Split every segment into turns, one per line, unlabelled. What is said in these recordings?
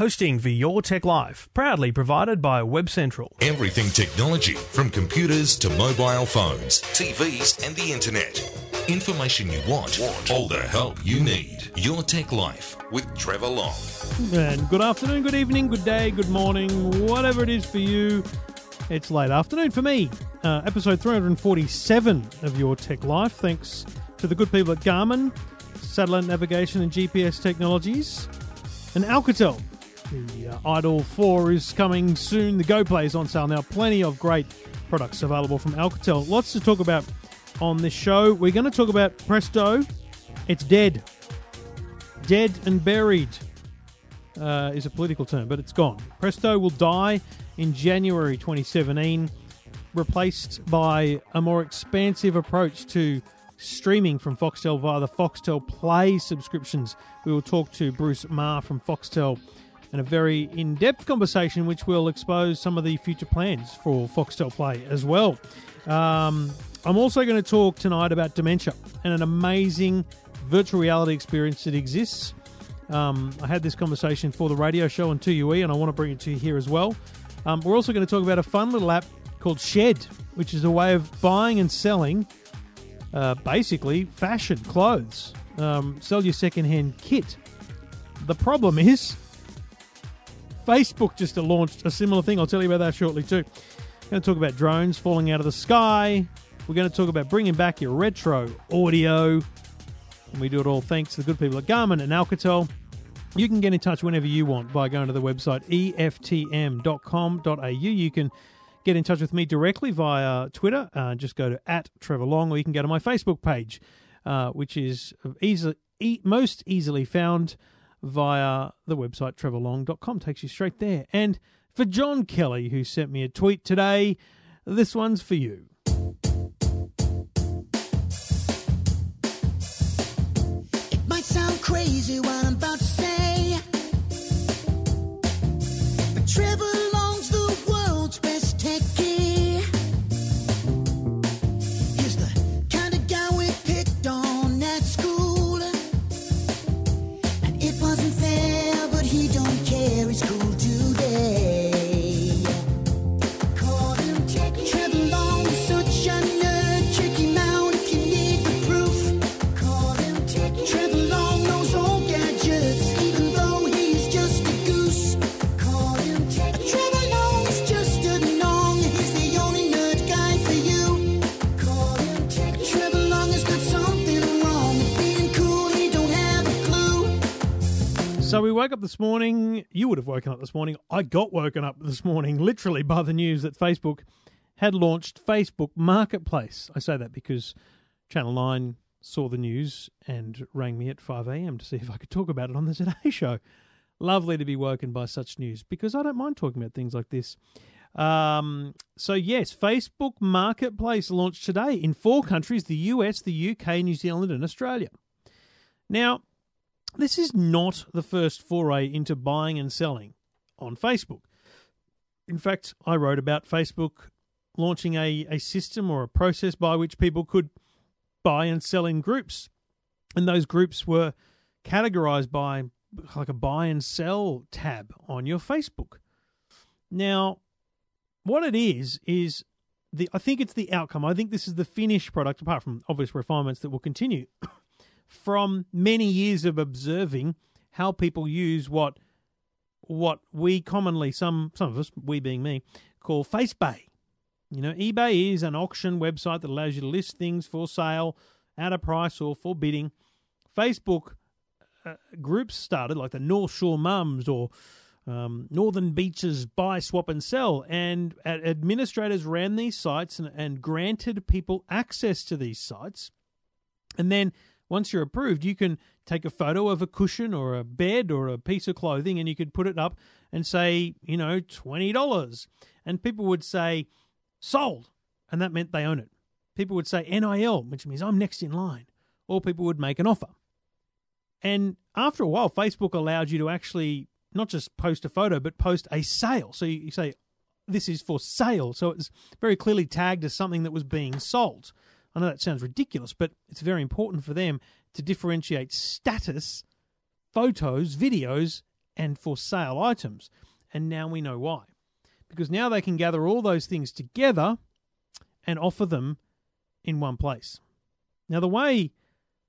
Hosting for Your Tech Life, proudly provided by Web Central.
Everything technology, from computers to mobile phones, TVs, and the internet. Information you want, all the help you need. Your Tech Life with Trevor Long.
And good afternoon, good evening, good day, good morning, whatever it is for you. It's late afternoon for me. Uh, episode 347 of Your Tech Life. Thanks to the good people at Garmin, Satellite Navigation and GPS Technologies, and Alcatel. The uh, Idol 4 is coming soon. The Go Play is on sale now. Plenty of great products available from Alcatel. Lots to talk about on this show. We're going to talk about Presto. It's dead. Dead and buried uh, is a political term, but it's gone. Presto will die in January 2017, replaced by a more expansive approach to streaming from Foxtel via the Foxtel Play subscriptions. We will talk to Bruce Meagher from Foxtel and a very in depth conversation which will expose some of the future plans for Foxtel Play as well. Um, I'm also going to talk tonight about dementia and an amazing virtual reality experience that exists. Um, I had this conversation for the radio show on 2UE, and I want to bring it to you here as well. Um, we're also going to talk about a fun little app called Shed, which is a way of buying and selling uh, basically fashion clothes. Um, sell your secondhand kit. The problem is, Facebook just launched a similar thing. I'll tell you about that shortly too. We're going to talk about drones falling out of the sky. We're going to talk about bringing back your retro audio. And we do it all thanks to the good people at Garmin and Alcatel. You can get in touch whenever you want by going to the website eftm.com.au. You can get in touch with me directly via Twitter. Uh, just go to at Trevor Long, or you can go to my Facebook page, uh, which is easy, e- most easily found via the website trevorlong.com. Takes you straight there. And for John Kelly, who sent me a tweet today, this one's for you.
It might sound crazy what I'm about to say, but Trevor
woke up this morning. You would have woken up this morning. I got woken up this morning, literally, by the news that Facebook had launched Facebook Marketplace. I say that because Channel 9 saw the news and rang me at 5 a.m. to see if I could talk about it on the Today Show. Lovely to be woken by such news because I don't mind talking about things like this. Um, so, yes, Facebook Marketplace launched today in four countries the US, the UK, New Zealand, and Australia. Now, this is not the first foray into buying and selling on Facebook. In fact, I wrote about Facebook launching a, a system or a process by which people could buy and sell in groups. And those groups were categorized by like a buy and sell tab on your Facebook. Now, what it is, is the I think it's the outcome. I think this is the finished product, apart from obvious refinements that will continue from many years of observing how people use what what we commonly some some of us, we being me, call FaceBay. You know, eBay is an auction website that allows you to list things for sale at a price or for bidding. Facebook uh, groups started like the North Shore Mums or um, Northern Beaches Buy, Swap, and Sell, and administrators ran these sites and, and granted people access to these sites. And then once you're approved, you can take a photo of a cushion or a bed or a piece of clothing and you could put it up and say, you know, $20. And people would say, sold. And that meant they own it. People would say NIL, which means I'm next in line. Or people would make an offer. And after a while, Facebook allowed you to actually not just post a photo, but post a sale. So you say, this is for sale. So it's very clearly tagged as something that was being sold. I know that sounds ridiculous, but it's very important for them to differentiate status, photos, videos, and for sale items. And now we know why. Because now they can gather all those things together and offer them in one place. Now, the way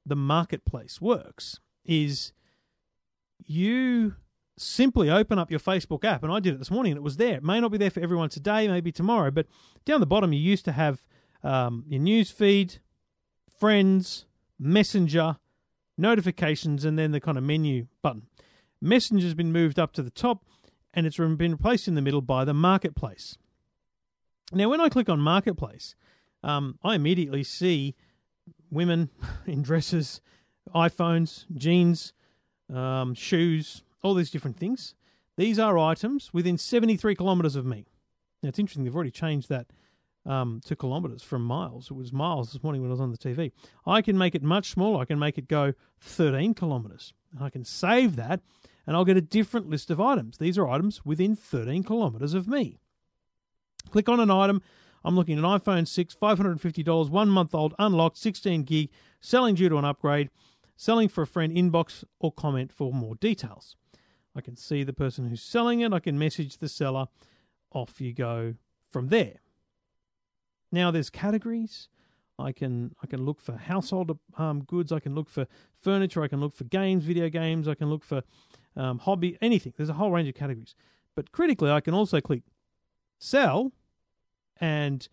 the marketplace works is you simply open up your Facebook app, and I did it this morning, and it was there. It may not be there for everyone today, maybe tomorrow, but down the bottom, you used to have um, your news feed, friends, messenger, notifications, and then the kind of menu button. Messenger's been moved up to the top, and it's been replaced in the middle by the marketplace. Now, when I click on marketplace, um, I immediately see women in dresses, iPhones, jeans, um, shoes, all these different things. These are items within 73 kilometres of me. Now, it's interesting, they've already changed that um, to kilometres from miles. It was miles this morning when I was on the TV. I can make it much smaller. I can make it go 13 kilometres. And I can save that and I'll get a different list of items. These are items within 13 kilometres of me. Click on an item. I'm looking at an iPhone 6, $550, one month old, unlocked, 16 gig, selling due to an upgrade, selling for a friend, inbox or comment for more details. I can see the person who's selling it. I can message the seller. Off you go from there. Now there's categories. I can I can look for household um, goods. I can look for furniture. I can look for games, video games. I can look for um, hobby, anything. There's a whole range of categories. But critically, I can also click sell, and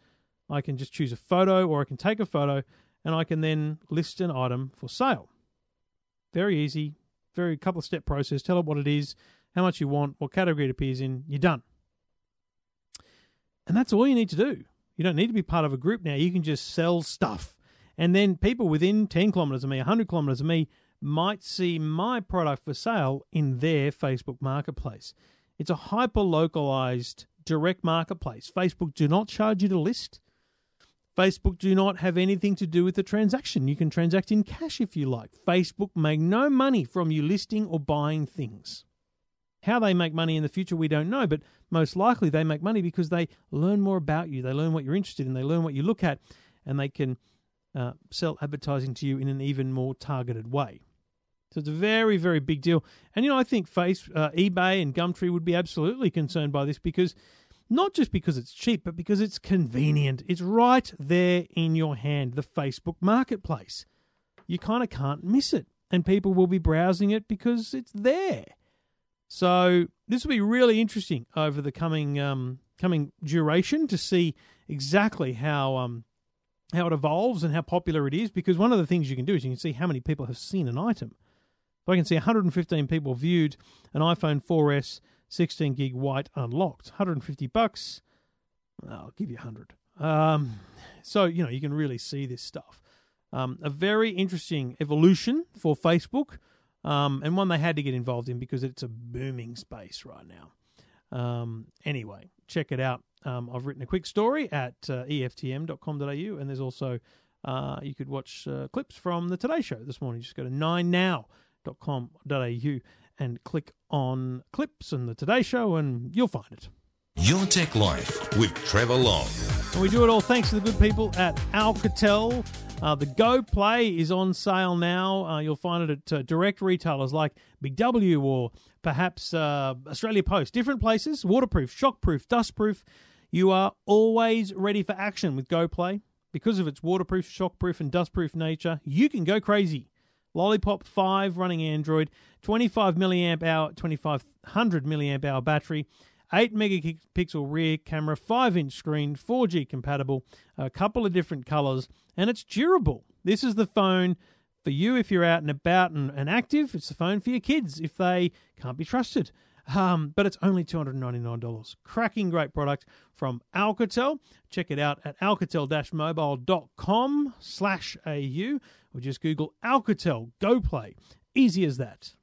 I can just choose a photo, or I can take a photo, and I can then list an item for sale. Very easy, very couple of step process. Tell it what it is, how much you want, what category it appears in. You're done. And that's all you need to do. You don't need to be part of a group now. You can just sell stuff. And then people within 10 kilometers of me, 100 kilometers of me, might see my product for sale in their Facebook marketplace. It's a hyper localized direct marketplace. Facebook do not charge you to list. Facebook do not have anything to do with the transaction. You can transact in cash if you like. Facebook make no money from you listing or buying things. How they make money in the future, we don't know, but most likely they make money because they learn more about you. They learn what you're interested in, they learn what you look at, and they can uh, sell advertising to you in an even more targeted way. So it's a very, very big deal. And, you know, I think Face, uh, eBay and Gumtree would be absolutely concerned by this because not just because it's cheap, but because it's convenient. It's right there in your hand, the Facebook marketplace. You kind of can't miss it. And people will be browsing it because it's there. So this will be really interesting over the coming um, coming duration to see exactly how um, how it evolves and how popular it is. Because one of the things you can do is you can see how many people have seen an item. So I can see 115 people viewed an iPhone 4S 16 gig white unlocked, 150 bucks. I'll give you 100. Um, so you know you can really see this stuff. Um, a very interesting evolution for Facebook um, and one they had to get involved in because it's a booming space right now. Um, anyway, check it out. Um, I've written a quick story at uh, eftm.com.au, and there's also uh, you could watch uh, clips from the Today Show this morning. Just go to 9now.com.au and click on clips and the Today Show, and you'll find it.
Your Tech Life with Trevor Long.
And we do it all thanks to the good people at Alcatel. Uh, the Go Play is on sale now. Uh, you'll find it at uh, direct retailers like Big W or perhaps uh, Australia Post. Different places, waterproof, shockproof, dustproof. You are always ready for action with Go Play. Because of its waterproof, shockproof, and dustproof nature, you can go crazy. Lollipop 5 running Android, 25 milliamp hour, 2500 milliamp hour battery, 8 megapixel rear camera, 5 inch screen, 4G compatible, a couple of different colors, and it's durable. This is the phone for you if you're out and about and, and active. It's the phone for your kids if they can't be trusted. Um, but it's only $299. Cracking great product from Alcatel. Check it out at alcatel-mobile.com slash au or just Google Alcatel Go Play. Easy as that.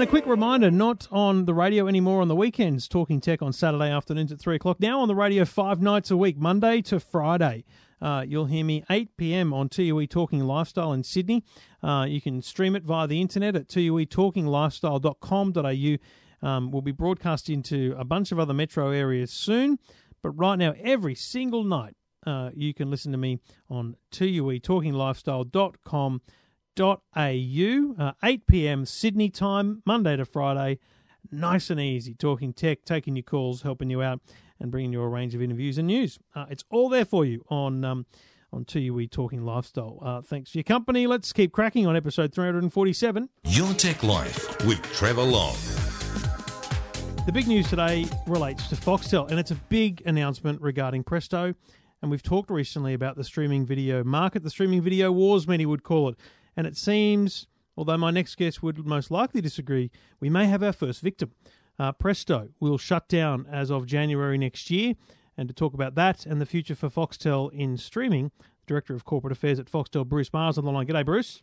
And a quick reminder not on the radio anymore on the weekends, talking tech on Saturday afternoons at 3 o'clock. Now on the radio five nights a week, Monday to Friday. Uh, you'll hear me 8 p.m. on 2UE Talking Lifestyle in Sydney. Uh, you can stream it via the internet at tuetalkinglifestyle.com.au. Um, we'll be broadcast into a bunch of other metro areas soon. But right now, every single night, uh, you can listen to me on tuetalkinglifestyle.com.au, uh, 8 p.m. Sydney time, Monday to Friday. Nice and easy, talking tech, taking your calls, helping you out, and bringing you a range of interviews and news. Uh, it's all there for you on um, on 2UE Talking Lifestyle. Uh, thanks for your company. Let's keep cracking on episode 347.
Your Tech Life with Trevor Long.
The big news today relates to Foxtel, and it's a big announcement regarding Presto. And we've talked recently about the streaming video market, the streaming video wars, many would call it. And it seems, although my next guest would most likely disagree, we may have our first victim. Uh, Presto will shut down as of January next year. And to talk about that and the future for Foxtel in streaming, Director of Corporate Affairs at Foxtel, Bruce Meagher, on the line. G'day, Bruce.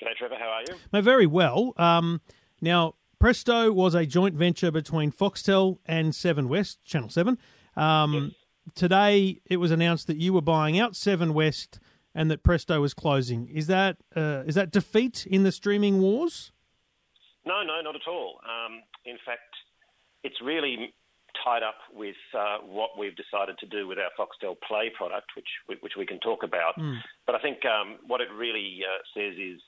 G'day, Trevor. How are you?
No, very well. Um, now, Presto was a joint venture between Foxtel and Seven West, Channel 7. Um, Today, it was announced that you were buying out Seven West and that Presto was closing. Is that uh, is that defeat in the streaming wars?
No, no, not at all. Um, in fact, it's really tied up with uh, what we've decided to do with our Foxtel Play product, which which we can talk about.
Mm.
But I think um, what it really uh, says is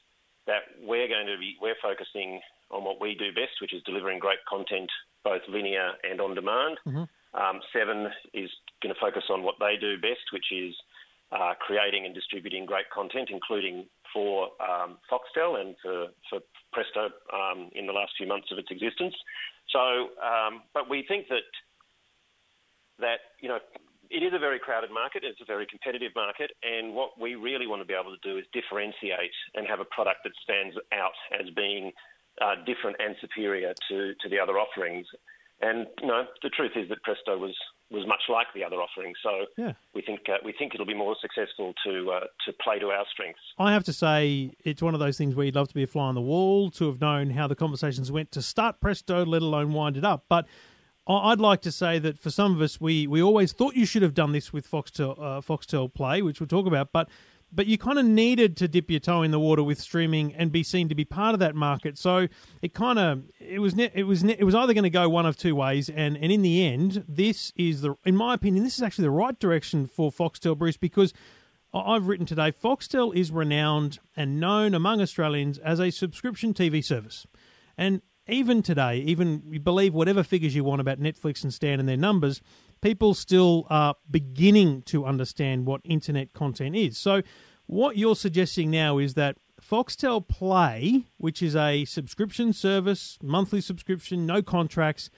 that we're going to be we're focusing on what we do best, which is delivering great content, both linear and on demand.
Mm-hmm.
Um, Seven is going to focus on what they do best, which is uh, creating and distributing great content, including for um, Foxtel and for, for Presto um, in the last few months of its existence. So, um, but we think that that you know it is a very crowded market. It's a very competitive market, and what we really want to be able to do is differentiate and have a product that stands out as being uh, different and superior to, to the other offerings. And you know, the truth is that Presto was was much like the other offerings. So
Yeah.
we think uh, we think it'll be more successful to uh, to play to our strengths.
I have to say, it's one of those things where you'd love to be a fly on the wall, to have known how the conversations went to start Presto, let alone wind it up. But I'd like to say that for some of us, we, we always thought you should have done this with Foxtel, uh, Foxtel Play, which we'll talk about. But but you kind of needed to dip your toe in the water with streaming and be seen to be part of that market. So it kind of it was it was it was either going to go one of two ways, and and in the end, this is the in my opinion, this is actually the right direction for Foxtel, Bruce, because. I've written today, Foxtel is renowned and known among Australians as a subscription TV service. And even today, even you believe whatever figures you want about Netflix and Stan and their numbers, people still are beginning to understand what internet content is. So, what you're suggesting now is that Foxtel Play, which is a subscription service, monthly subscription, no contracts,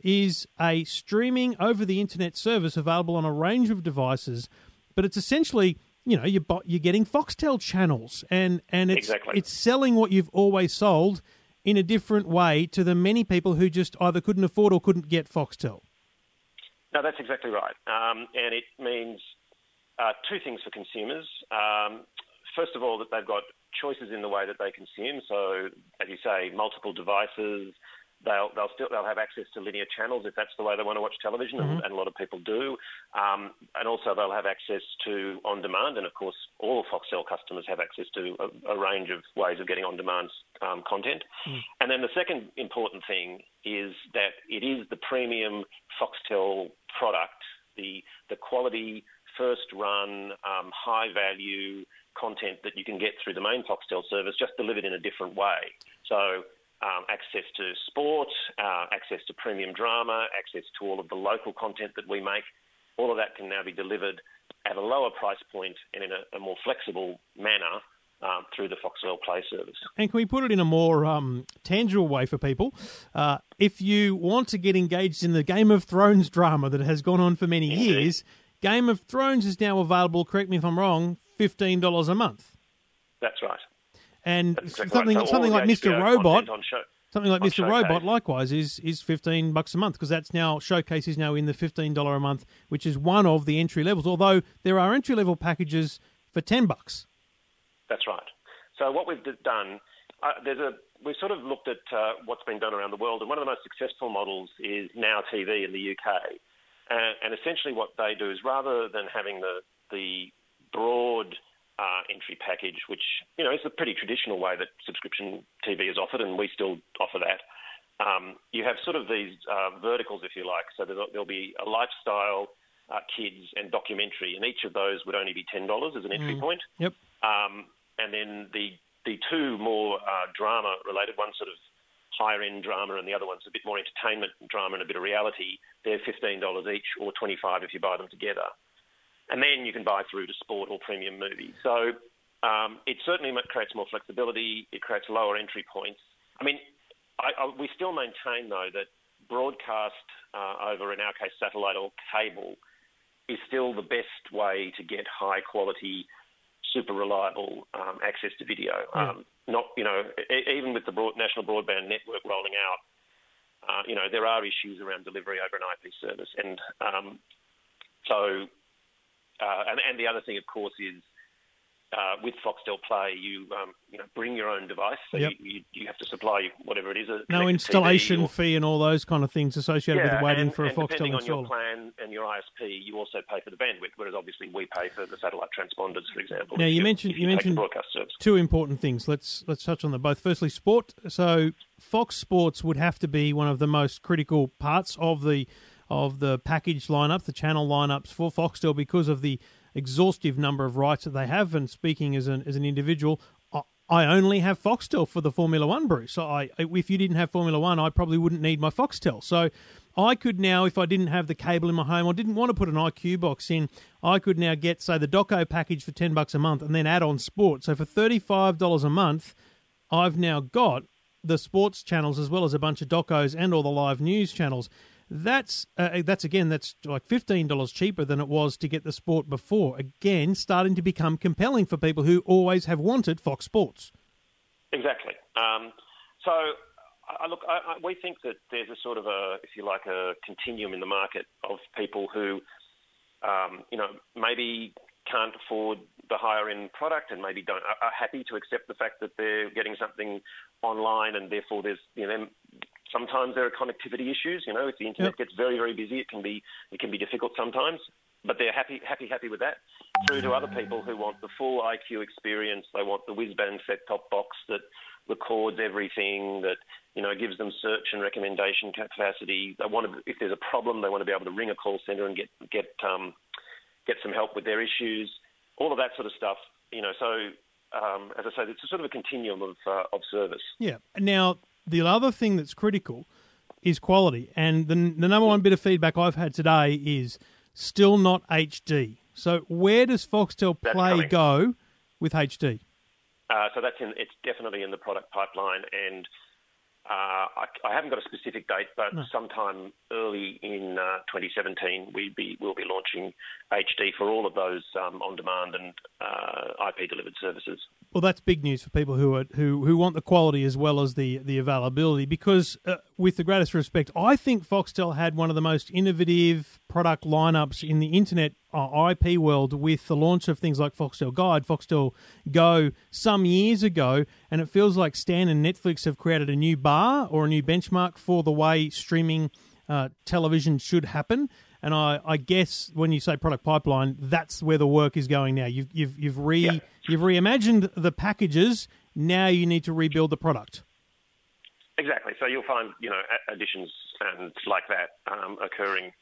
is a streaming over the internet service available on a range of devices, but it's essentially you know you're, you're getting Foxtel channels and and it's
Exactly.
it's selling what you've always sold in a different way to the many people who just either couldn't afford or couldn't get Foxtel.
No, that's exactly right. Um, and it means uh, two things for consumers. Um, first of all, that they've got choices in the way that they consume. So, as you say, multiple devices. They'll they'll still they'll have access to linear channels if that's the way they want to watch television, and, and a lot of people do. Um, and also they'll have access to on demand, and of course all Foxtel customers have access to a, a range of ways of getting on demand um, content. And then the second important thing is that it is the premium Foxtel product, the the quality, first run, um, high value content that you can get through the main Foxtel service, just delivered in a different way. So. Um, access to sport, uh, access to premium drama, access to all of the local content that we make, all of that can now be delivered at a lower price point and in a, a more flexible manner um, through the Foxtel Play service.
And can we put it in a more um, tangible way for people? Uh, if you want to get engaged in the Game of Thrones drama that has gone on for many
Indeed.
years, Game of Thrones is now available, correct me if I'm wrong, $15 a month.
That's right.
And
That's exactly
something
right. So
something like Mr.
HBO
Robot,
on show.
something like Mr. Robot, likewise, is is fifteen bucks a month because that's now Showcase is now in the fifteen dollar a month, which is one of the entry levels. Although there are entry level packages for ten bucks.
That's right. So what we've done, uh, there's a we've sort of looked at uh, what's been done around the world, and one of the most successful models is Now TV in the UK. And, and essentially, what they do is rather than having the the broad uh, entry package, which you know is a pretty traditional way that subscription TV is offered, and we still offer that. Um, you have sort of these uh, verticals, if you like. So there'll, there'll be a lifestyle, uh, kids, and documentary, and each of those would only be ten dollars as an entry point.
Yep.
Um, and then the the two more uh, drama related, one sort of higher end drama, and the other one's a bit more entertainment drama and a bit of reality. They're fifteen dollars each, or twenty five if you buy them together. And then you can buy through to sport or premium movies. So um, it certainly creates more flexibility. It creates lower entry points. I mean, I, I, we still maintain though that broadcast uh, over, in our case, satellite or cable, is still the best way to get high quality super reliable um, access to video. Um, not, you know, e- even with the broad, national broadband network rolling out, uh, you know, there are issues around delivery over an IP service, and um, so, uh, and, and the other thing, of course, is uh, with Foxtel Play, you um, you know bring your own device, so
Yep.
you, you, you have to supply whatever it is.
No installation
or-
fee and all those kind of things associated with waiting
and,
for a Foxtel
depending on your plan and your ISP, you also pay for the bandwidth, whereas obviously we pay for the satellite transponders, for example.
Now,
if
you mentioned- you mentioned-. Two important things. Let's let's touch on them both. Firstly, sport. So Fox Sports would have to be one of the most critical parts of the of the package lineup, the channel lineups for Foxtel because of the exhaustive number of rights that they have. And speaking as an as an individual, I- I only have Foxtel for the Formula One, Bruce. So I, if you didn't have Formula One, I probably wouldn't need my Foxtel. So I could now, if I didn't have the cable in my home or didn't want to put an IQ box in, I could now get, say, the Doco package for ten bucks a month and then add on sport. So for thirty-five dollars a month, I've now got the sports channels as well as a bunch of docos and all the live news channels. That's uh, that's again that's like fifteen dollars cheaper than it was to get the sport before. Again, starting to become compelling for people who always have wanted Fox Sports.
Exactly. Um, so, I, look, I, I, we think that there's a sort of a, if you like, a continuum in the market of people who, um, you know, maybe can't afford the higher end product and maybe don't are, happy to accept the fact that they're getting something online and therefore there's you know sometimes there are connectivity issues you know if the internet
Yep.
gets very very busy it can be it can be difficult sometimes but they're happy happy happy with that through to other people who want the full IQ experience they want the whiz bang set top box that records everything that you know gives them search and recommendation capacity they want to if there's a problem they want to be able to ring a call center and get get um, get some help with their issues, all of that sort of stuff. You know, so um, as I say, it's a sort of a continuum of uh, of service.
Yeah. Now, the other thing that's critical is quality. And the, the number one bit of feedback I've had today is still not HD. So, where does Foxtel Play go with HD?
Uh, so that's in, it's definitely in the product pipeline, and uh, I, I haven't got a specific date, but sometime early in uh, 2017, we be we'll be launching HD for all of those um, on-demand and uh, IP delivered services.
Well, that's big news for people who are who who want the quality as well as the the availability. Because, uh, with the greatest respect, I think Foxtel had one of the most innovative product lineups in the internet uh, IP world with the launch of things like Foxtel Guide, Foxtel Go some years ago, and it feels like Stan and Netflix have created a new bar or a new benchmark for the way streaming uh, television should happen. And I, I guess when you say product pipeline, that's where the work is going now. You've you've you've re
Yeah.
you've reimagined the packages. Now you need to rebuild the product.
Exactly. So you'll find, you know, additions and like that um, occurring.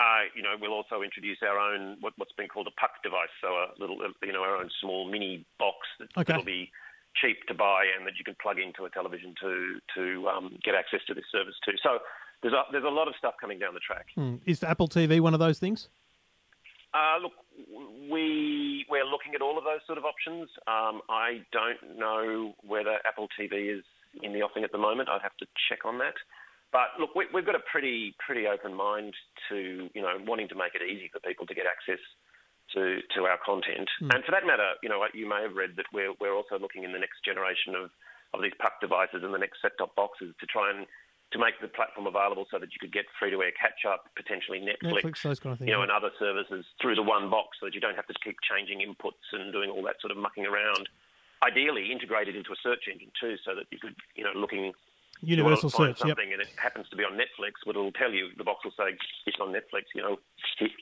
Uh, you know, we'll also introduce our own what, what's been called a puck device, so a little, uh, you know, our own small mini box that,
Okay.
that'll be cheap to buy and that you can plug into a television to to um, get access to this service too. So there's a, there's a lot of stuff coming down the track.
Hmm. Is Apple TV one of those things?
Uh, look, we we're looking at all of those sort of options. Um, I don't know whether Apple TV is in the offing at the moment. I'd have to check on that. But look, we, we've got a pretty pretty open mind to you know wanting to make it easy for people to get access to to our content. Hmm. And for that matter, you know, you may have read that we're we're also looking in the next generation of of these puck devices and the next set-top boxes to try and to make the platform available so that you could get free-to-air catch-up, potentially
Netflix, those kind of things.
you know,
yeah.
and other services through the one box so that you don't have to keep changing inputs and doing all that sort of mucking around. Ideally, integrated into a search engine too, so that you could, you know, looking
Universal search. Yep.
something and it happens to be on Netflix, but it'll tell you the box will say it's on Netflix. You know,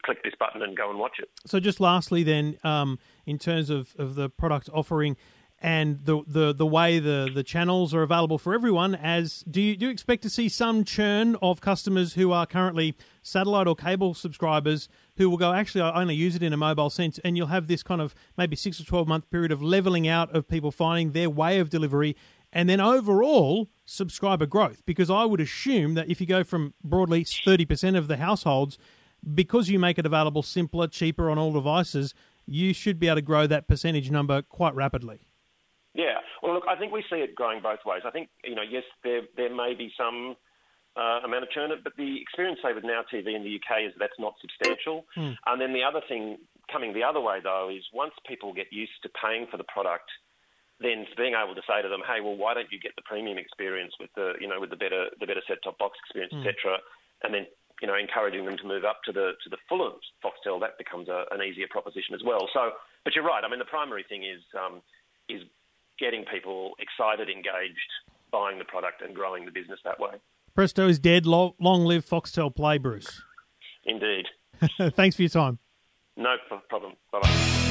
click this button and go and watch it.
So just lastly, then, um, in terms of, of the product offering, and the, the the way the the channels are available for everyone. As do you do you expect to see some churn of customers who are currently satellite or cable subscribers who will go actually I only use it in a mobile sense, and you'll have this kind of maybe six or twelve month period of leveling out of people finding their way of delivery, and then overall subscriber growth. Because I would assume that if you go from broadly thirty percent of the households, because you make it available simpler, cheaper on all devices, you should be able to grow that percentage number quite rapidly.
Yeah. Well, look, I think we see it growing both ways. I think, you know, yes, there there may be some uh, amount of churn, but the experience, say, with Now TV in the UK is that's not substantial. And then the other thing coming the other way, though, is once people get used to paying for the product, then being able to say to them, hey, well, why don't you get the premium experience with the, you know, with the better the better set-top box experience, etc., and then you know, encouraging them to move up to the to the fuller Foxtel, that becomes a, an easier proposition as well. So, but you're right. I mean, the primary thing is um, is getting people excited, engaged, buying the product, and growing the business that way.
Presto is dead. Lo- long live Foxtel Play, Bruce.
Indeed.
Thanks for your time.
No problem. Bye bye.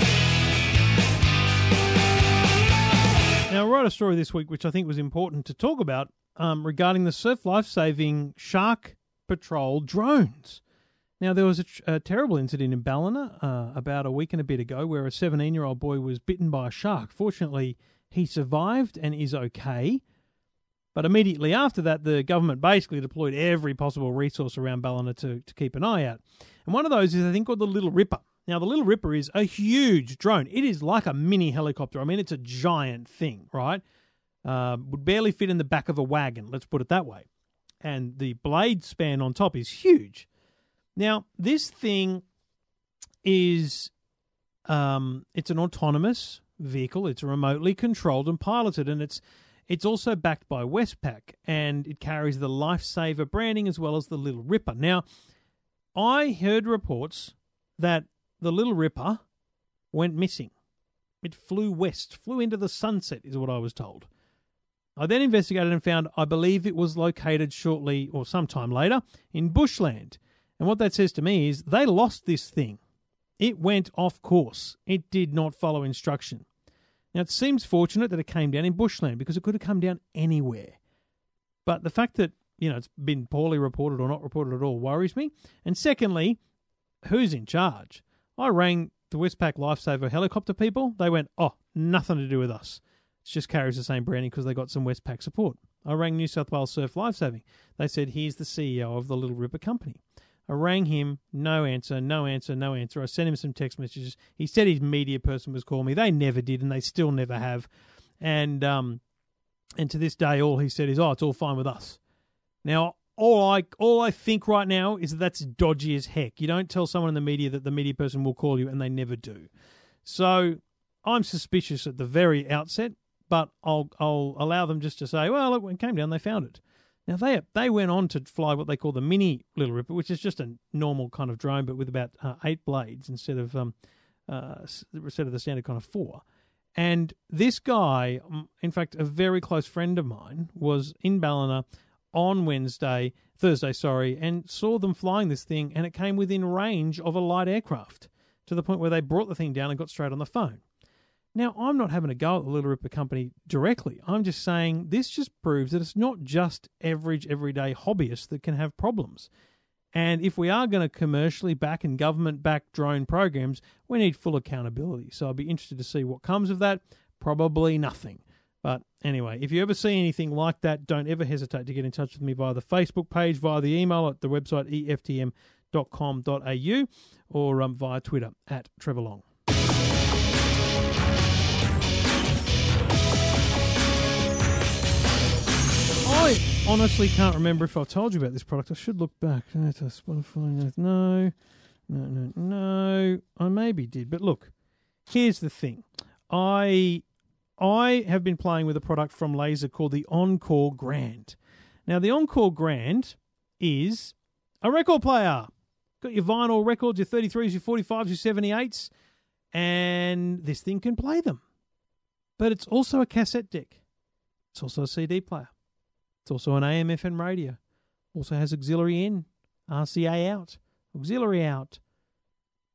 Now, I wrote a story this week which I think was important to talk about um, regarding the surf life-saving shark patrol drones. Now, there was a, a terrible incident in Ballina uh, about a week and a bit ago where a 17-year-old boy was bitten by a shark. Fortunately, he survived and is okay. But immediately after that, the government basically deployed every possible resource around Ballina to, to keep an eye out. And one of those is, I think, called the Little Ripper. Now, the Little Ripper is a huge drone. It is like a mini helicopter. I mean, it's a giant thing, right? Uh, would barely fit in the back of a wagon, let's put it that way. And the blade span on top is huge. Now, this thing is um, it's an autonomous vehicle. It's remotely controlled and piloted, and it's it's also backed by Westpac, and it carries the Lifesaver branding as well as the Little Ripper. Now, I heard reports that the Little Ripper went missing. It flew west, flew into the sunset, is what I was told. I then investigated and found I believe it was located shortly or sometime later in bushland. And what that says to me is they lost this thing. It went off course. It did not follow instruction. Now, it seems fortunate that it came down in bushland because it could have come down anywhere. But the fact that, you know, it's been poorly reported or not reported at all worries me. And secondly, who's in charge? I rang the Westpac Lifesaver helicopter people. They went, oh, nothing to do with us. It just carries the same branding because they got some Westpac support. I rang New South Wales Surf Lifesaving. They said, here's the CEO of the Little Ripper Company. I rang him, no answer, no answer, no answer. I sent him some text messages. He said his media person was calling me. They never did, and they still never have. And um, and to this day, all he said is, "Oh, it's all fine with us." Now, all I all I think right now is that that's dodgy as heck. You don't tell someone in the media that the media person will call you, and they never do. So I'm suspicious at the very outset, but I'll I'll allow them just to say, "Well, when it came down, they found it." Now they they went on to fly what they call the mini Little Ripper, which is just a normal kind of drone, but with about uh, eight blades instead of um, uh, instead of the standard kind of four. And this guy, in fact, a very close friend of mine, was in Ballina on Wednesday, Thursday, sorry, and saw them flying this thing, and it came within range of a light aircraft to the point where they brought the thing down and got straight on the phone. Now, I'm not having a go at the Little Ripper Company directly. I'm just saying this just proves that it's not just average, everyday hobbyists that can have problems. And if we are going to commercially back and government back drone programs, we need full accountability. So I'll be interested to see what comes of that. Probably nothing. But anyway, if you ever see anything like that, don't ever hesitate to get in touch with me via the Facebook page, via the email at the website eftm.com.au, or um, via Twitter at Trevor Long. I honestly can't remember if I've told you about this product. I should look back. Uh, to Spotify. No, no, no, no. I maybe did, but look. Here's the thing. I I have been playing with a product from Laser called the Encore Grand. Now, the Encore Grand is a record player. Got your vinyl records, your 33s, your 45s, your 78s, and this thing can play them. But it's also a cassette deck. It's also a CD player. It's also an AM FM radio. Also has auxiliary in, RCA out, auxiliary out,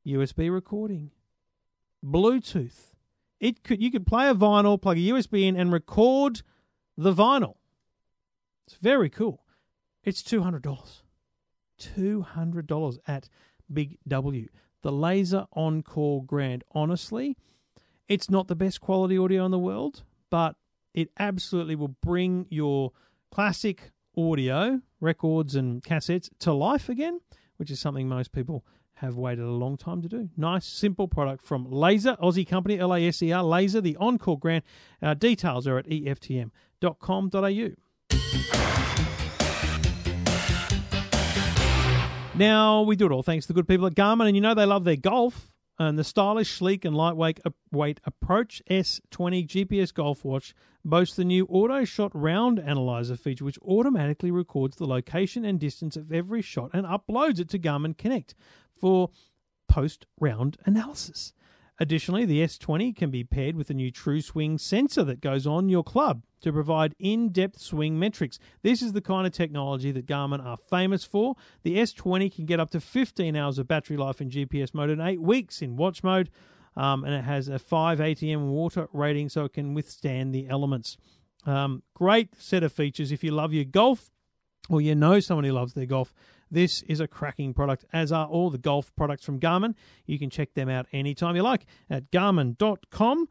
USB recording, Bluetooth.
It could you could play a vinyl, plug a USB in, and record the vinyl. It's very cool. It's two hundred dollars. Two hundred dollars at Big W. The Laser Encore Grand. Honestly, it's not the best quality audio in the world, but it absolutely will bring your classic audio records and cassettes to life again, which is something most people have waited a long time to do. Nice, simple product from Laser, Aussie company, L A S E R, Laser, the Encore Grand. Uh, details are at EFTM.com.au. Now, we do it all thanks to the good people at Garmin, and you know they love their golf. And the stylish, sleek, and lightweight weight Approach S20 GPS golf watch boasts the new Auto Shot Round Analyzer feature, which automatically records the location and distance of every shot and uploads it to Garmin Connect for post round analysis. Additionally, the S20 can be paired with a new TruSwing sensor that goes on your club to provide in depth swing metrics. This is the kind of technology that Garmin are famous for. The S20 can get up to 15 hours of battery life in GPS mode and 8 weeks in watch mode, um, and it has a 5 ATM water rating so it can withstand the elements. Um, great set of features if you love your golf or you know someone who loves their golf. This is a cracking product, as are all the golf products from Garmin. You can check them out anytime you like at garmin.com.au.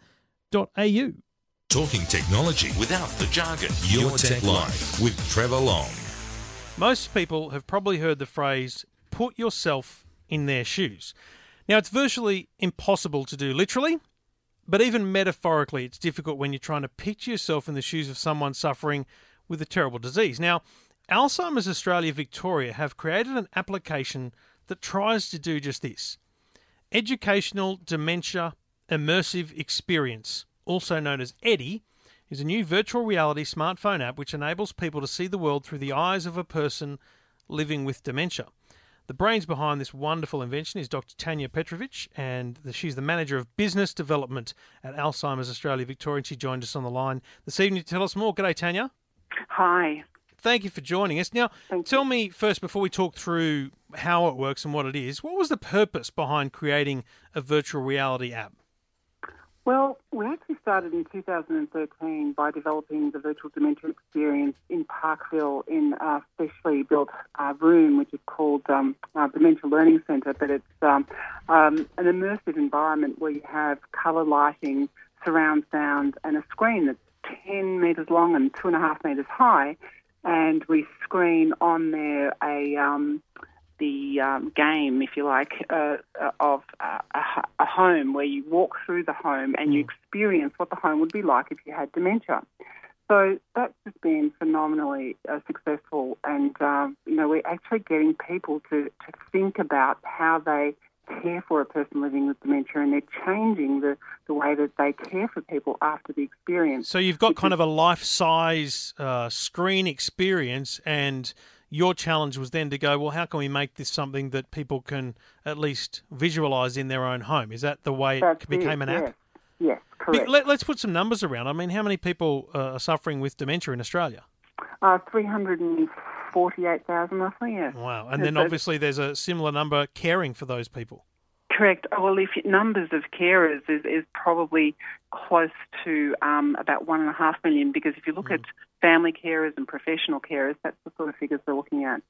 Talking technology without the jargon. Your, Tech, Life with Trevor Long.
Most people have probably heard the phrase put yourself in their shoes. Now, it's virtually impossible to do literally, but even metaphorically, it's difficult when you're trying to picture yourself in the shoes of someone suffering with a terrible disease. Now, Alzheimer's Australia Victoria have created an application that tries to do just this Educational Dementia Immersive Experience, also known as EDIE, is a new virtual reality smartphone app which enables people to see the world through the eyes of a person living with dementia. The brains behind this wonderful invention is Dr. Tanya Petrovich, and she's the manager of business development at Alzheimer's Australia Victoria. And she joined us on the line this evening to tell us more. G'day, Tanya.
Hi.
Thank you for joining us. Now,
Thank
tell me first, before we talk through how it works and what it is, what was the purpose behind creating a virtual reality app?
Well, we actually started in 2013 by developing the virtual dementia experience in Parkville in a specially built uh, room, which is called um, uh, Dementia Learning Centre. But it's um, um, an immersive environment where you have colour lighting, surround sound, and a screen that's 10 metres long and two and a half metres high. And we screen on there a um, the um, game, if you like, uh, uh, of a, a, a home where you walk through the home and you experience what the home would be like if you had dementia. So that's just been phenomenally uh, successful, and um, you know we're actually getting people to, to think about how they care for a person living with dementia, and they're changing the, the way that they care for people after the experience.
So you've got kind of a life size uh, screen experience, and your challenge was then to go, well, how can we make this something that people can at least visualize in their own home? Is that the way it
That's
became
it,
an app?
Yes, correct.
Let, us put some numbers around. I mean, how many people uh, are suffering with dementia in Australia?
Uh, 348,000 roughly, yes.
Wow. And then
so-
obviously there's a similar number caring for those people.
Correct. Oh, Well, if numbers of carers is, is probably close to um, about one and a half million, because if you look at family carers and professional carers, that's the sort of figures we're looking at.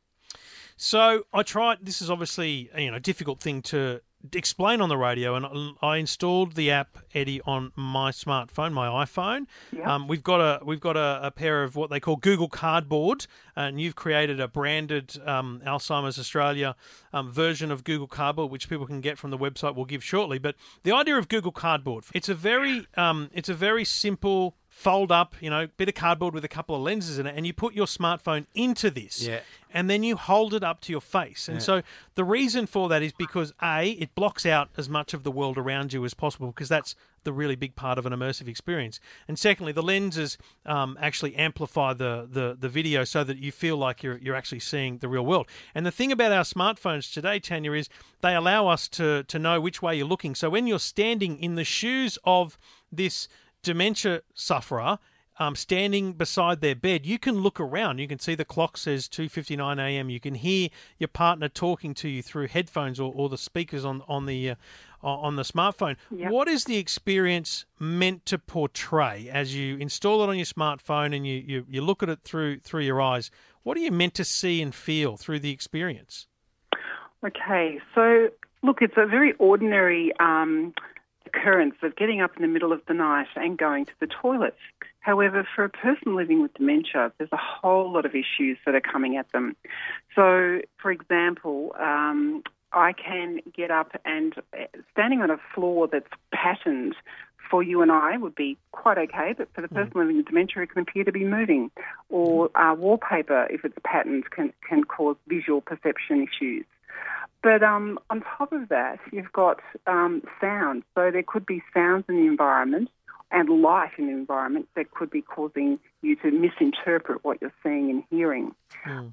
So I tried. This is obviously you know a difficult thing to explain on the radio, and I installed the app EDIE on my smartphone, my iPhone.
Yeah.
Um, we've got a we've got a, a pair of what they call Google Cardboard, and you've created a branded um, Alzheimer's Australia um, version of Google Cardboard, which people can get from the website. We'll give shortly. But the idea of Google Cardboard, it's a very um, it's a very simple fold up, you know, bit of cardboard with a couple of lenses in it, and you put your smartphone into this
Yeah.
and then you hold it up to your face. And so the reason for that is because A, it blocks out as much of the world around you as possible because that's the really big part of an immersive experience. And secondly, the lenses um, actually amplify the, the, the video so that you feel like you're, you're actually seeing the real world. And the thing about our smartphones today, Tanya, is they allow us to, to know which way you're looking. So when you're standing in the shoes of this dementia sufferer, um, standing beside their bed, you can look around. You can see the clock says 2:59 a.m. You can hear your partner talking to you through headphones or, or the speakers on on the uh, on the smartphone.
Yep.
What is the experience meant to portray as you install it on your smartphone and you, you, you look at it through through your eyes? What are you meant to see and feel through the experience?
Okay, so look, it's a very ordinary um, occurrence of getting up in the middle of the night and going to the toilet. However, for a person living with dementia, there's a whole lot of issues that are coming at them. So, for example, um, I can get up and uh, standing on a floor that's patterned for you and I would be quite okay, but for the person living with dementia, it can appear to be moving. Or uh, wallpaper, if it's patterned, can, can cause visual perception issues. But um, on top of that, you've got um, sound. So there could be sounds in the environment and light in the environment that could be causing you to misinterpret what you're seeing and hearing.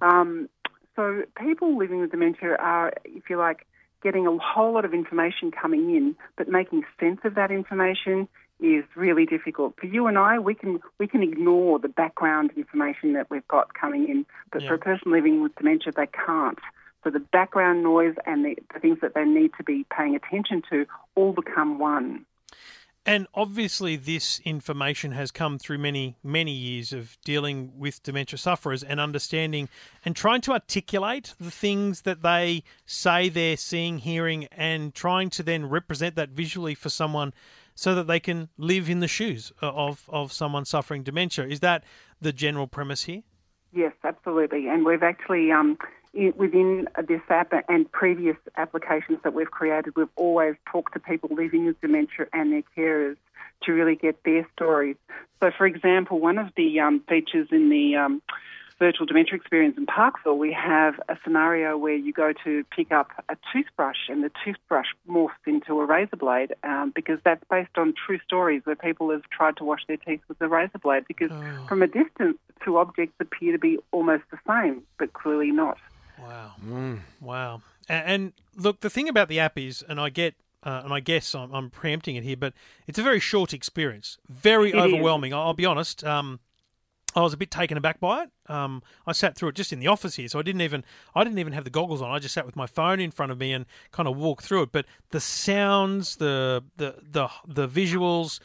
Um, so people living with dementia are, if you like, getting a whole lot of information coming in, but making sense of that information is really difficult. For you and I, we can we can ignore the background information that we've got coming in, but for a person living with dementia, they can't. So the background noise and the, the things that they need to be paying attention to all become one.
And obviously, this information has come through many, many years of dealing with dementia sufferers and understanding and trying to articulate the things that they say they're seeing, hearing, and trying to then represent that visually for someone so that they can live in the shoes of, of someone suffering dementia. Is that the general premise here?
Yes, absolutely. And we've actually, um, within this app and previous applications that we've created, we've always talked to people living with dementia and their carers to really get their stories. So, for example, one of the um, features in the um, virtual dementia experience in Parkville, we have a scenario where you go to pick up a toothbrush and the toothbrush morphs into a razor blade um, because that's based on true stories where people have tried to wash their teeth with a razor blade because from a distance, the two objects appear to be almost the same, but clearly not.
Wow. Wow. A- And, look, the thing about the app is, and I get, uh, and I guess I'm, I'm preempting it here, but it's a very short experience, very
It is.
overwhelming. I'll be honest. Um, I was a bit taken aback by it. Um, I sat through it just in the office here, so I didn't even I didn't even have the goggles on. I just sat with my phone in front of me and kind of walked through it. But the sounds, the the the the visuals,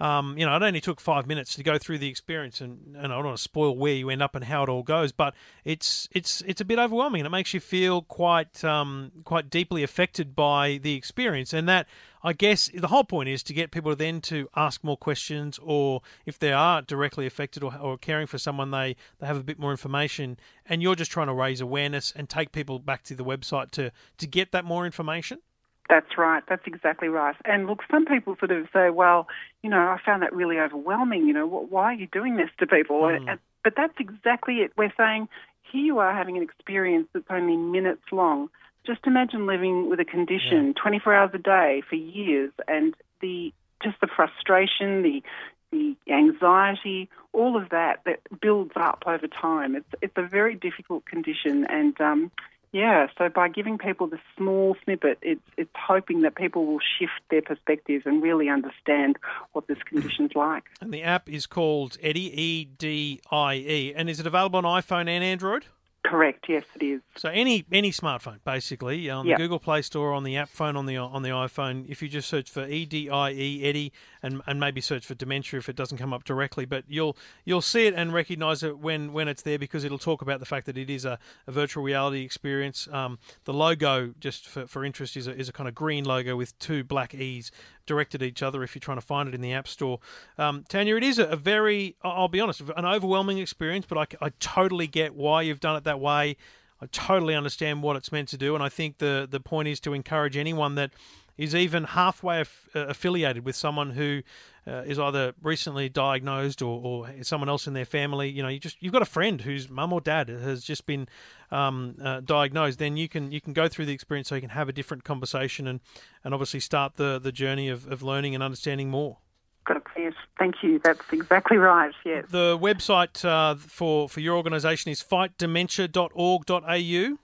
um, you know, it only took five minutes to go through the experience, and, and I don't want to spoil where you end up and how it all goes, but it's it's it's a bit overwhelming, and it makes you feel quite um, quite deeply affected by the experience, and that I guess the whole point is to get people then to ask more questions, or if they are directly affected or, or caring for someone, they they have a bit more information, and you're just trying to raise awareness and take people back to the website to to get that more information.
That's right. That's exactly right. And look, some people sort of say, well, you know, I found that really overwhelming. You know, why are you doing this to people? And, but that's exactly it. We're saying here you are having an experience that's only minutes long. Just imagine living with a condition 24 hours a day for years and the just the frustration, the the anxiety, all of that that builds up over time. It's it's a very difficult condition, and um, yeah. So by giving people this small snippet, it's it's hoping that people will shift their perspectives and really understand what this condition's like.
And the app is called EDIE E D I E, and is it available on iPhone and Android?
Correct. Yes, it is.
So any any smartphone, basically, on
Yep.
the Google Play Store, on the app phone, on the on the iPhone. If you just search for E D I E EDIE, and and maybe search for dementia if it doesn't come up directly, but you'll you'll see it and recognise it when when it's there because it'll talk about the fact that it is a, a virtual reality experience. Um, the logo, just for, for interest, is a is a kind of green logo with two black E's directed at each other. If you're trying to find it in the App Store, um, Tanya, it is a, a very I'll be honest, an overwhelming experience, but I, I totally get why you've done it that way. I totally understand what it's meant to do, and I think the the point is to encourage anyone that is even halfway aff- uh, affiliated with someone who uh, is either recently diagnosed or, or someone else in their family. You know, you just you've got a friend whose mum or dad has just been um, uh, diagnosed. Then you can you can go through the experience so you can have a different conversation and and obviously start the the journey of, of learning and understanding more.
Got yes. Thank you. That's exactly right. Yes.
The website uh, for for your organisation is fightdementia.org.au.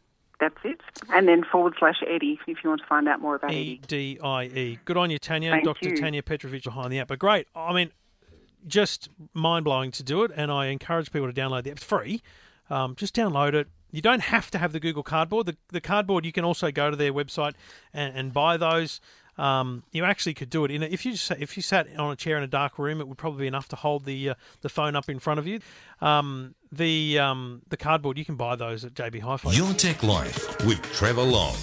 That's it. And then forward slash EDIE if you want to find out more about
E. D I E. Good on you, Tanya.
Thank
Dr.
you.
Tanya Petrovich behind the app. But great. I mean, just mind blowing to do it, and I encourage people to download the app. It's free. Um, just download it. You don't have to have the Google Cardboard. The, the Cardboard, you can also go to their website and, and buy those. Um, you actually could do it in a, if you just, if you sat on a chair in a dark room, it would probably be enough to hold the uh, the phone up in front of you. Um, the um, the cardboard you can buy those at JB Hi-Fi.
Your Tech Life with Trevor Long.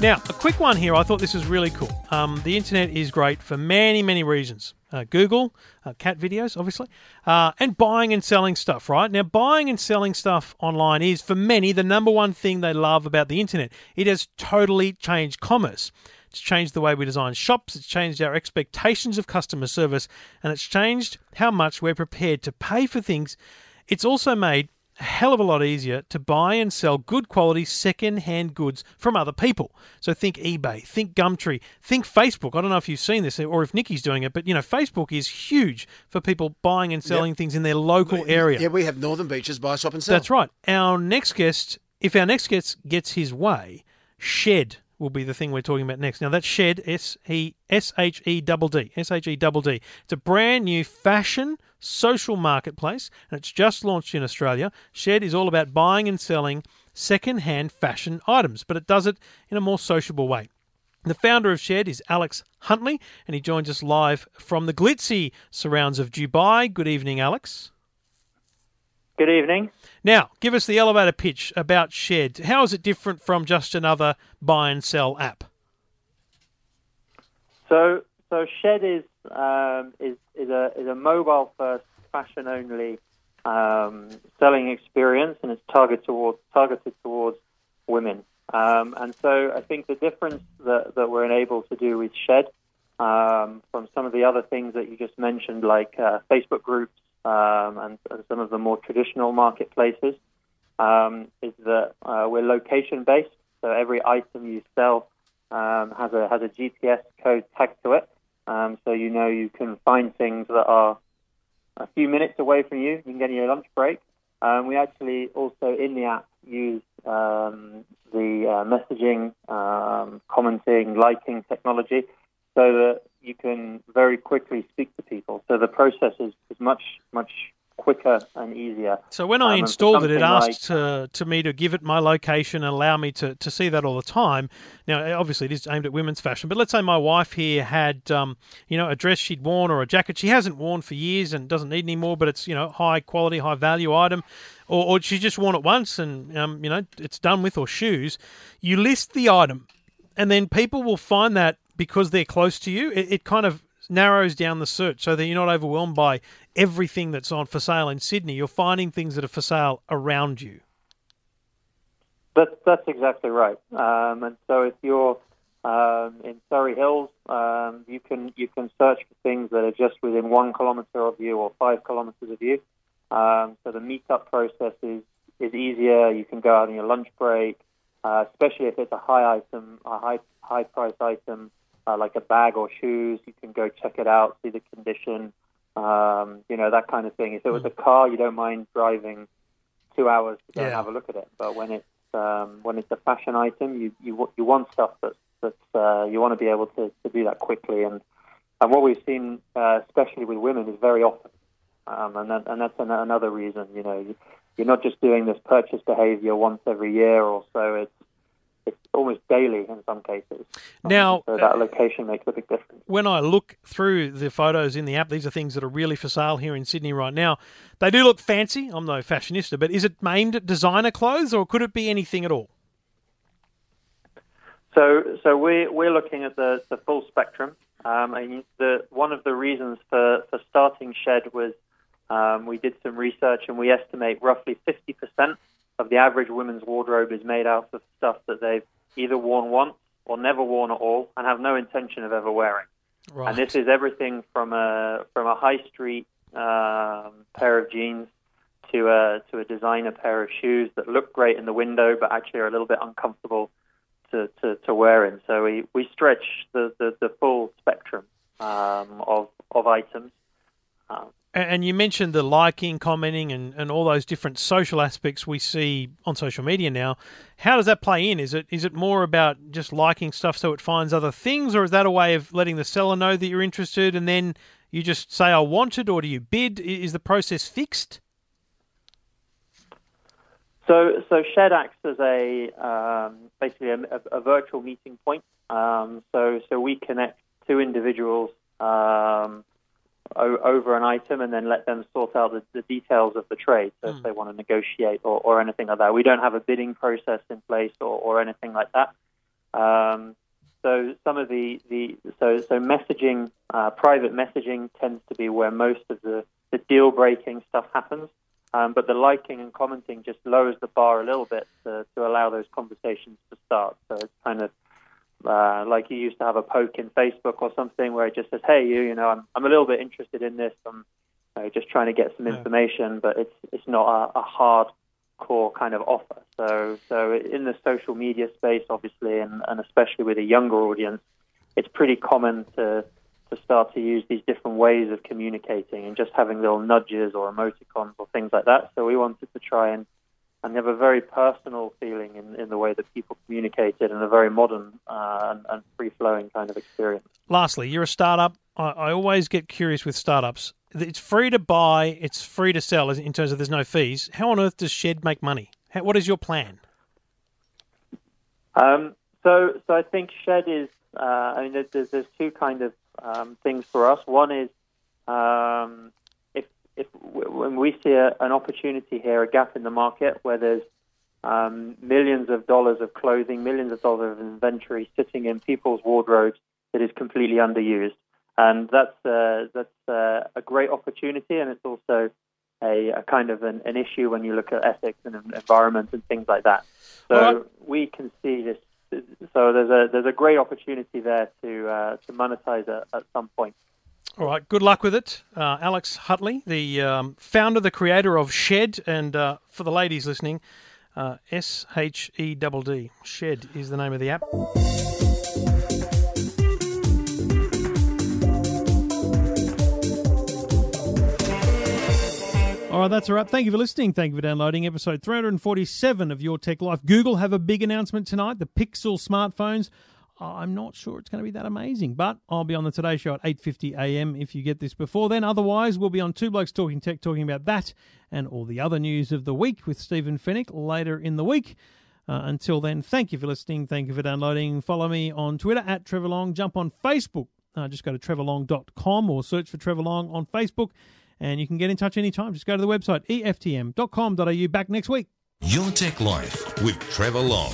Now, a quick one here. I thought this was really cool. Um, the internet is great for many, many reasons. Uh, Google, uh, cat videos, obviously, uh, and buying and selling stuff, right? Now, buying and selling stuff online is, for many, the number one thing they love about the internet. It has totally changed commerce. It's changed the way we design shops, it's changed our expectations of customer service, and it's changed how much we're prepared to pay for things. It's also made a hell of a lot easier to buy and sell good quality second hand goods from other people. So think eBay, think Gumtree, think Facebook. I don't know if you've seen this or if Nikki's doing it, but you know, Facebook is huge for people buying and selling things in their local area.
Yeah, we have Northern Beaches buy, shop, and sell.
That's right. Our next guest, if our next guest gets his way, Shedd will be the thing we're talking about next. Now that's Shedd S E S H E double D S H E double D. It's a brand new fashion social marketplace, and it's just launched in Australia. Shedd is all about buying and selling second-hand fashion items, but it does it in a more sociable way. The founder of Shedd is Alex Huntley, and he joins us live from the glitzy surrounds of Dubai. Good evening, Alex.
Good evening.
Now, give us the elevator pitch about Shedd. How is it different from just another buy and sell app?
So, so Shedd is um, is is a is a mobile first, fashion only um, selling experience, and it's targeted towards targeted towards women. Um, and so, I think the difference that that we're able to do with Shedd um, from some of the other things that you just mentioned, like uh, Facebook groups um, and, and some of the more traditional marketplaces, um, is that uh, we're location based. So every item you sell um, has a has a GPS code tagged to it, um, so you know you can find things that are a few minutes away from you. You can get your lunch break. Um, we actually also in the app use um, the uh, messaging, um, commenting, liking technology, so that you can very quickly speak to people. So the process is, is much much quicker and easier.
So when I
Um,
installed it, it asked uh, to me to give it my location and allow me to, to see that all the time. Now, obviously, it is aimed at women's fashion, but let's say my wife here had, um, you know, a dress she'd worn or a jacket she hasn't worn for years and doesn't need anymore, but it's, you know, high quality, high value item, or, or she just worn it once and, um, you know, it's done with, or shoes. You list the item, and then people will find that because they're close to you, it, it kind of narrows down the search so that you're not overwhelmed by everything that's on for sale in Sydney. You're finding things that are for sale around you.
That's that's exactly right. Um, and so if you're um, in Surry Hills, um, you can you can search for things that are just within one kilometre of you or five kilometres of you. Um, so the meetup process is is easier. You can go out on your lunch break, uh, especially if it's a high item, a high high price item uh, like a bag or shoes. You can go check it out, see the condition, um, you know that kind of thing. If it was a car, you don't mind driving two hours to go and have a look at it. But when it's um, when it's a fashion item, you you, you want stuff that that uh, you want to be able to, to do that quickly. And and what we've seen, uh, especially with women, is very often, um, and that, and that's an, another reason. You know, you, you're not just doing this purchase behavior once every year or so. It's it's almost daily in some cases.
Now,
so that location makes a big difference.
when I look through the photos in the app, these are things that are really for sale here in Sydney right now. They do look fancy. I'm no fashionista, but is it aimed at designer clothes or could it be anything at all?
So, so we're we're looking at the, the full spectrum. Um, and the one of the reasons for, for starting Shedd was um, we did some research and we estimate roughly 50% of the average women's wardrobe is made out of stuff that they've either worn once or never worn at all and have no intention of ever wearing.
Right.
And this is everything from a from a high street um, pair of jeans to a to a designer pair of shoes that look great in the window but actually are a little bit uncomfortable to, to, to wear in. So we, we stretch the, the, the full spectrum um, of of items. Um,
And you mentioned the liking, commenting, and, and all those different social aspects we see on social media now. How does that play in? Is it is it more about just liking stuff so it finds other things, or is that a way of letting the seller know that you're interested, and then
You just say I want it, or do you bid? Is the process fixed?
So, so Shedd acts as a um, basically a, a virtual meeting point. Um, so, so we connect two individuals um, o- over an item and then let them sort out the, the details of the trade. So, if they want to negotiate or, or anything like that, we don't have a bidding process in place or, or anything like that. Um, so, some of the, the so so messaging, uh, private messaging tends to be where most of the, the deal breaking stuff happens. Um, but the liking and commenting just lowers the bar a little bit to, to allow those conversations to start. So it's kind of uh, like you used to have a poke in Facebook or something where it just says, "Hey, you, you know, I'm I'm a little bit interested in this. I'm uh, just trying to get some information, but it's it's not a, a hardcore kind of offer." So so in the social media space, obviously, and, and especially with a younger audience, it's pretty common to to start to use these different ways of communicating and just having little nudges or emoticons or things like that. So we wanted to try and and have a very personal feeling in, in the way that people communicated and a very modern uh, and, and free flowing kind of experience.
Lastly, you're a startup. I, I always get curious with startups. It's free to buy, it's free to sell in terms of there's no fees. How on earth does Shedd make money? How, what is your plan?
Um, so, so I think Shedd is. Uh, I mean, there's, there's two kind of um, things for us. One is um, if when we see a, an opportunity here, a gap in the market where there's um, millions of dollars of clothing, millions of dollars of inventory sitting in people's wardrobes that is completely underused, and that's uh, that's uh, a great opportunity, and it's also a, a kind of an, an issue when you look at ethics and environment and things like that. So we can see this. So there's a there's a great opportunity there to uh, to monetize it at some point.
All right, good luck with it. Uh, Alex Hutley, the um, founder, the creator of Shedd, and uh, for the ladies listening, uh, S H E D D. Shedd is the name of the app.
All right, that's a wrap. Thank you for listening. Thank you for downloading episode 347 of Your Tech Life. Google have a big announcement tonight. The Pixel smartphones. I'm not sure it's going to be that amazing, but I'll be on the Today Show at 8:50 a.m. if you get this before then. Otherwise, we'll be on Two Blokes Talking Tech, talking about that and all the other news of the week with Stephen Fenech later in the week. Uh, until then, thank you for listening. Thank you for downloading. Follow me on Twitter at Trevor Long. Jump on Facebook. Uh, just go to trevorlong.com or search for Trevor Long on Facebook. And you can get in touch anytime. Just go to the website, eftm.com.au. Back next week.
Your Tech Life with Trevor Long.